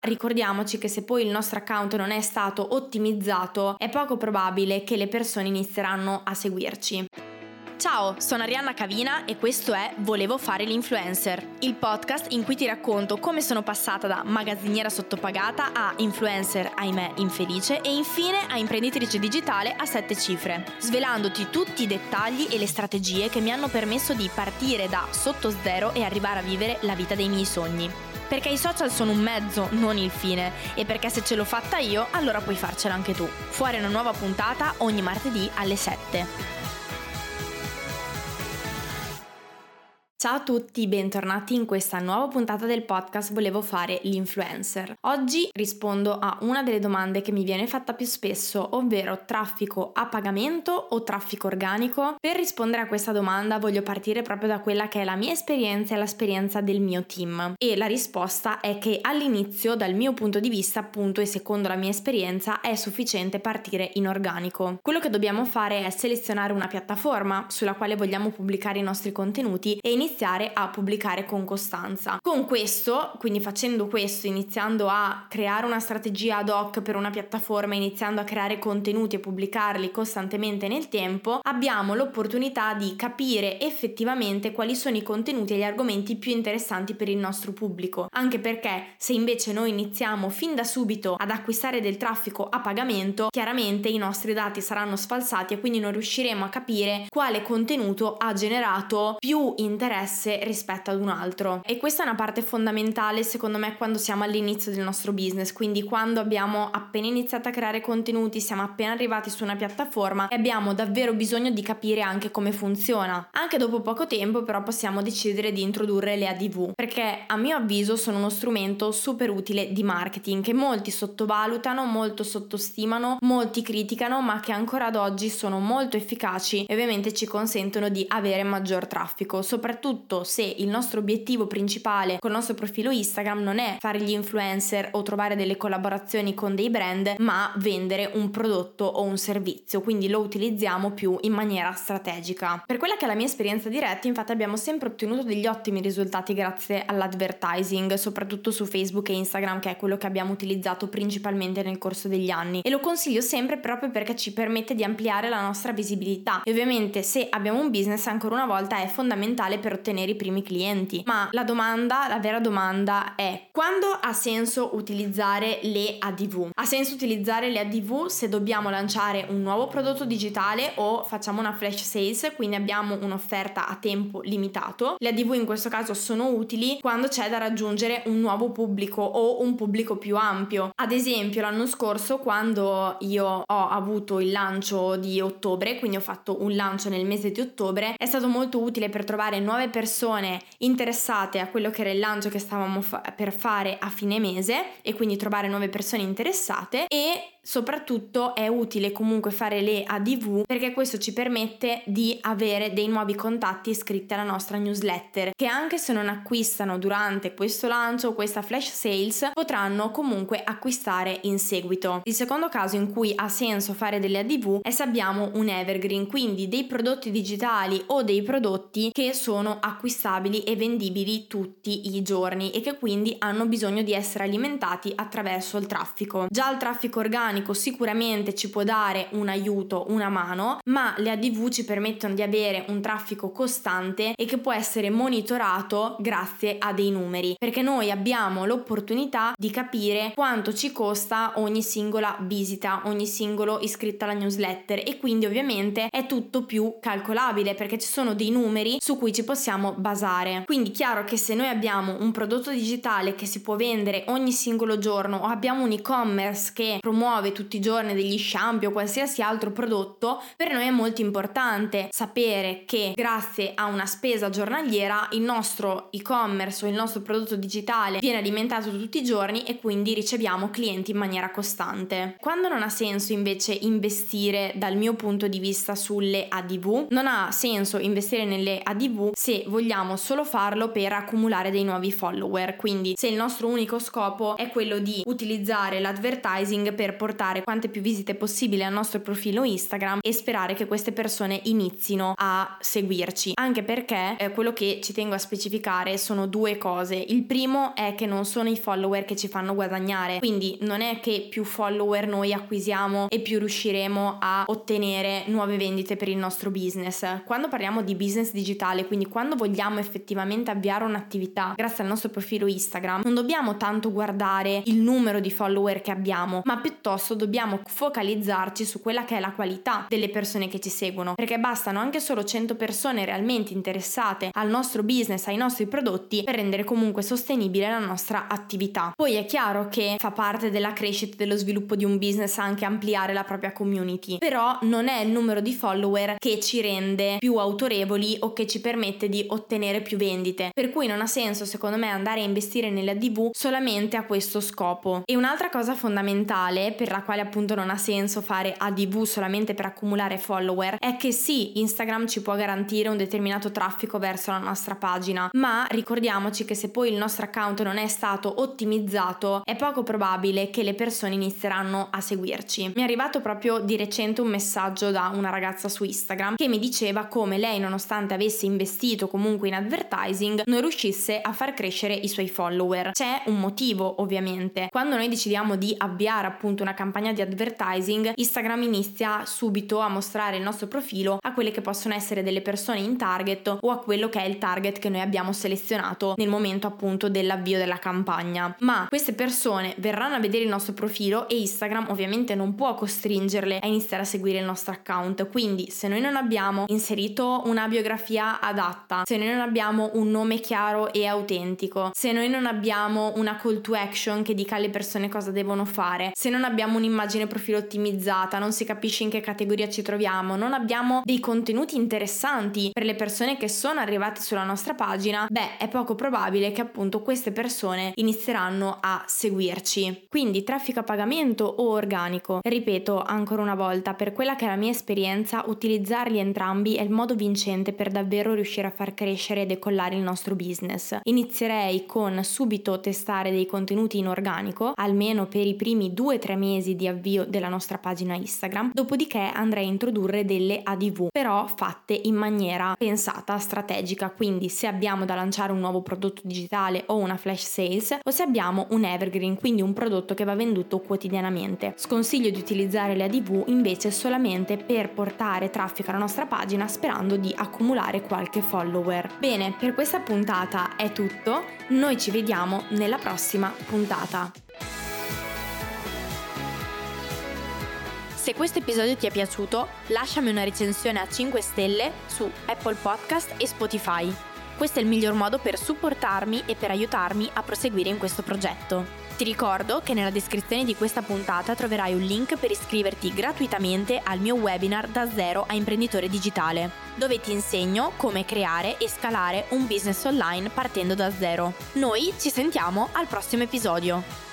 ricordiamoci che se poi il nostro account non è stato ottimizzato, è poco probabile che le persone inizieranno a seguirci. Ciao, sono Arianna Cavina e questo è Volevo fare l'influencer, il podcast in cui ti racconto come sono passata da magazziniera sottopagata a influencer, ahimè, infelice e infine a imprenditrice digitale a sette cifre, svelandoti tutti i dettagli e le strategie che mi hanno permesso di partire da sotto zero e arrivare a vivere la vita dei miei sogni. Perché i social sono un mezzo, non il fine, e perché se ce l'ho fatta io, allora puoi farcela anche tu. Fuori una nuova puntata ogni martedì alle 7. Ciao a tutti, bentornati in questa nuova puntata del podcast Volevo fare l'influencer. Oggi rispondo a una delle domande che mi viene fatta più spesso, ovvero traffico a pagamento o traffico organico. Per rispondere a questa domanda voglio partire proprio da quella che è la mia esperienza e l'esperienza del mio team. E la risposta è che all'inizio, dal mio punto di vista, appunto, e secondo la mia esperienza, è sufficiente partire in organico. Quello che dobbiamo fare è selezionare una piattaforma sulla quale vogliamo pubblicare i nostri contenuti e iniziare iniziare a pubblicare con costanza. Con questo, quindi facendo questo, iniziando a creare una strategia ad hoc per una piattaforma, iniziando a creare contenuti e pubblicarli costantemente nel tempo, abbiamo l'opportunità di capire effettivamente quali sono i contenuti e gli argomenti più interessanti per il nostro pubblico. Anche perché se invece noi iniziamo fin da subito ad acquistare del traffico a pagamento, chiaramente i nostri dati saranno sfalsati e quindi non riusciremo a capire quale contenuto ha generato più interesse interesse rispetto ad un altro. E questa è una parte fondamentale secondo me quando siamo all'inizio del nostro business, quindi quando abbiamo appena iniziato a creare contenuti, siamo appena arrivati su una piattaforma e abbiamo davvero bisogno di capire anche come funziona. Anche dopo poco tempo però possiamo decidere di introdurre le ADV, perché a mio avviso sono uno strumento super utile di marketing che molti sottovalutano, molto sottostimano, molti criticano, ma che ancora ad oggi sono molto efficaci e ovviamente ci consentono di avere maggior traffico, soprattutto soprattutto se il nostro obiettivo principale col nostro profilo Instagram non è fare gli influencer o trovare delle collaborazioni con dei brand, ma vendere un prodotto o un servizio, quindi lo utilizziamo più in maniera strategica. Per quella che è la mia esperienza diretta, infatti abbiamo sempre ottenuto degli ottimi risultati grazie all'advertising, soprattutto su Facebook e Instagram, che è quello che abbiamo utilizzato principalmente nel corso degli anni e lo consiglio sempre proprio perché ci permette di ampliare la nostra visibilità. E ovviamente se abbiamo un business ancora una volta è fondamentale per ottenere i primi clienti. Ma la domanda, la vera domanda è quando ha senso utilizzare le ADV? Ha senso utilizzare le ADV se dobbiamo lanciare un nuovo prodotto digitale o facciamo una flash sales, quindi abbiamo un'offerta a tempo limitato. Le ADV in questo caso sono utili quando c'è da raggiungere un nuovo pubblico o un pubblico più ampio. Ad esempio, l'anno scorso quando io ho avuto il lancio di ottobre, quindi ho fatto un lancio nel mese di ottobre, è stato molto utile per trovare nuove persone interessate a quello che era il lancio che stavamo fa- per fare a fine mese e quindi trovare nuove persone interessate e soprattutto è utile comunque fare le ADV perché questo ci permette di avere dei nuovi contatti iscritti alla nostra newsletter che anche se non acquistano durante questo lancio o questa flash sales potranno comunque acquistare in seguito. Il secondo caso in cui ha senso fare delle ADV è se abbiamo un evergreen, quindi dei prodotti digitali o dei prodotti che sono acquistabili e vendibili tutti i giorni e che quindi hanno bisogno di essere alimentati attraverso il traffico. Già il traffico organico organico sicuramente ci può dare un aiuto, una mano, ma le ADV ci permettono di avere un traffico costante e che può essere monitorato grazie a dei numeri, perché noi abbiamo l'opportunità di capire quanto ci costa ogni singola visita, ogni singolo iscritto alla newsletter e quindi ovviamente è tutto più calcolabile perché ci sono dei numeri su cui ci possiamo basare. Quindi chiaro che se noi abbiamo un prodotto digitale che si può vendere ogni singolo giorno o abbiamo un e-commerce che promuove muove tutti i giorni degli shampoo o qualsiasi altro prodotto, per noi è molto importante sapere che grazie a una spesa giornaliera il nostro e-commerce o il nostro prodotto digitale viene alimentato tutti i giorni e quindi riceviamo clienti in maniera costante. Quando non ha senso invece investire dal mio punto di vista sulle ADV, non ha senso investire nelle ADV se vogliamo solo farlo per accumulare dei nuovi follower, quindi se il nostro unico scopo è quello di utilizzare l'advertising per portare portare quante più visite possibile al nostro profilo Instagram e sperare che queste persone inizino a seguirci. Anche perché eh, quello che ci tengo a specificare sono due cose. Il primo è che non sono i follower che ci fanno guadagnare, quindi non è che più follower noi acquisiamo e più riusciremo a ottenere nuove vendite per il nostro business. Quando parliamo di business digitale, quindi quando vogliamo effettivamente avviare un'attività grazie al nostro profilo Instagram, non dobbiamo tanto guardare il numero di follower che abbiamo, ma piuttosto dobbiamo focalizzarci su quella che è la qualità delle persone che ci seguono, perché bastano anche solo 100 persone realmente interessate al nostro business, ai nostri prodotti per rendere comunque sostenibile la nostra attività. Poi è chiaro che fa parte della crescita e dello sviluppo di un business anche ampliare la propria community, però non è il numero di follower che ci rende più autorevoli o che ci permette di ottenere più vendite, per cui non ha senso secondo me andare a investire nella DV solamente a questo scopo. E un'altra cosa fondamentale per la quale appunto non ha senso fare ADV solamente per accumulare follower è che sì, Instagram ci può garantire un determinato traffico verso la nostra pagina, ma ricordiamoci che se poi il nostro account non è stato ottimizzato, è poco probabile che le persone inizieranno a seguirci. Mi è arrivato proprio di recente un messaggio da una ragazza su Instagram che mi diceva come lei, nonostante avesse investito comunque in advertising, non riuscisse a far crescere i suoi follower. C'è un motivo, ovviamente. Quando noi decidiamo di avviare appunto una campagna di advertising, Instagram inizia subito a mostrare il nostro profilo a quelle che possono essere delle persone in target o a quello che è il target che noi abbiamo selezionato nel momento appunto dell'avvio della campagna. Ma queste persone verranno a vedere il nostro profilo e Instagram ovviamente non può costringerle a iniziare a seguire il nostro account. Quindi se noi non abbiamo inserito una biografia adatta, se noi non abbiamo un nome chiaro e autentico, se noi non abbiamo una call to action che dica alle persone cosa devono fare, se non abbiamo un'immagine profilo ottimizzata, non si capisce in che categoria ci troviamo, non abbiamo dei contenuti interessanti per le persone che sono arrivate sulla nostra pagina, beh, è poco probabile che appunto queste persone inizieranno a seguirci. Quindi traffico a pagamento o organico. Ripeto ancora una volta, per quella che è la mia esperienza, utilizzarli entrambi è il modo vincente per davvero riuscire a far crescere e decollare il nostro business. Inizierei con subito testare dei contenuti in organico, almeno per i primi 2-3 mesi di avvio della nostra pagina Instagram, dopodiché andrei a introdurre delle ADV, però fatte in maniera pensata, strategica, quindi se abbiamo da lanciare un nuovo prodotto digitale o una flash sales o se abbiamo un evergreen, quindi un prodotto che va venduto quotidianamente. Sconsiglio di utilizzare le ADV invece solamente per portare traffico alla nostra pagina sperando di accumulare qualche follower. Bene, per questa puntata è tutto, noi ci vediamo nella prossima puntata. Se questo episodio ti è piaciuto, lasciami una recensione a 5 stelle su Apple Podcast e Spotify. Questo è il miglior modo per supportarmi e per aiutarmi a proseguire in questo progetto. Ti ricordo che nella descrizione di questa puntata troverai un link per iscriverti gratuitamente al mio webinar da zero a imprenditore digitale, dove ti insegno come creare e scalare un business online partendo da zero. Noi ci sentiamo al prossimo episodio.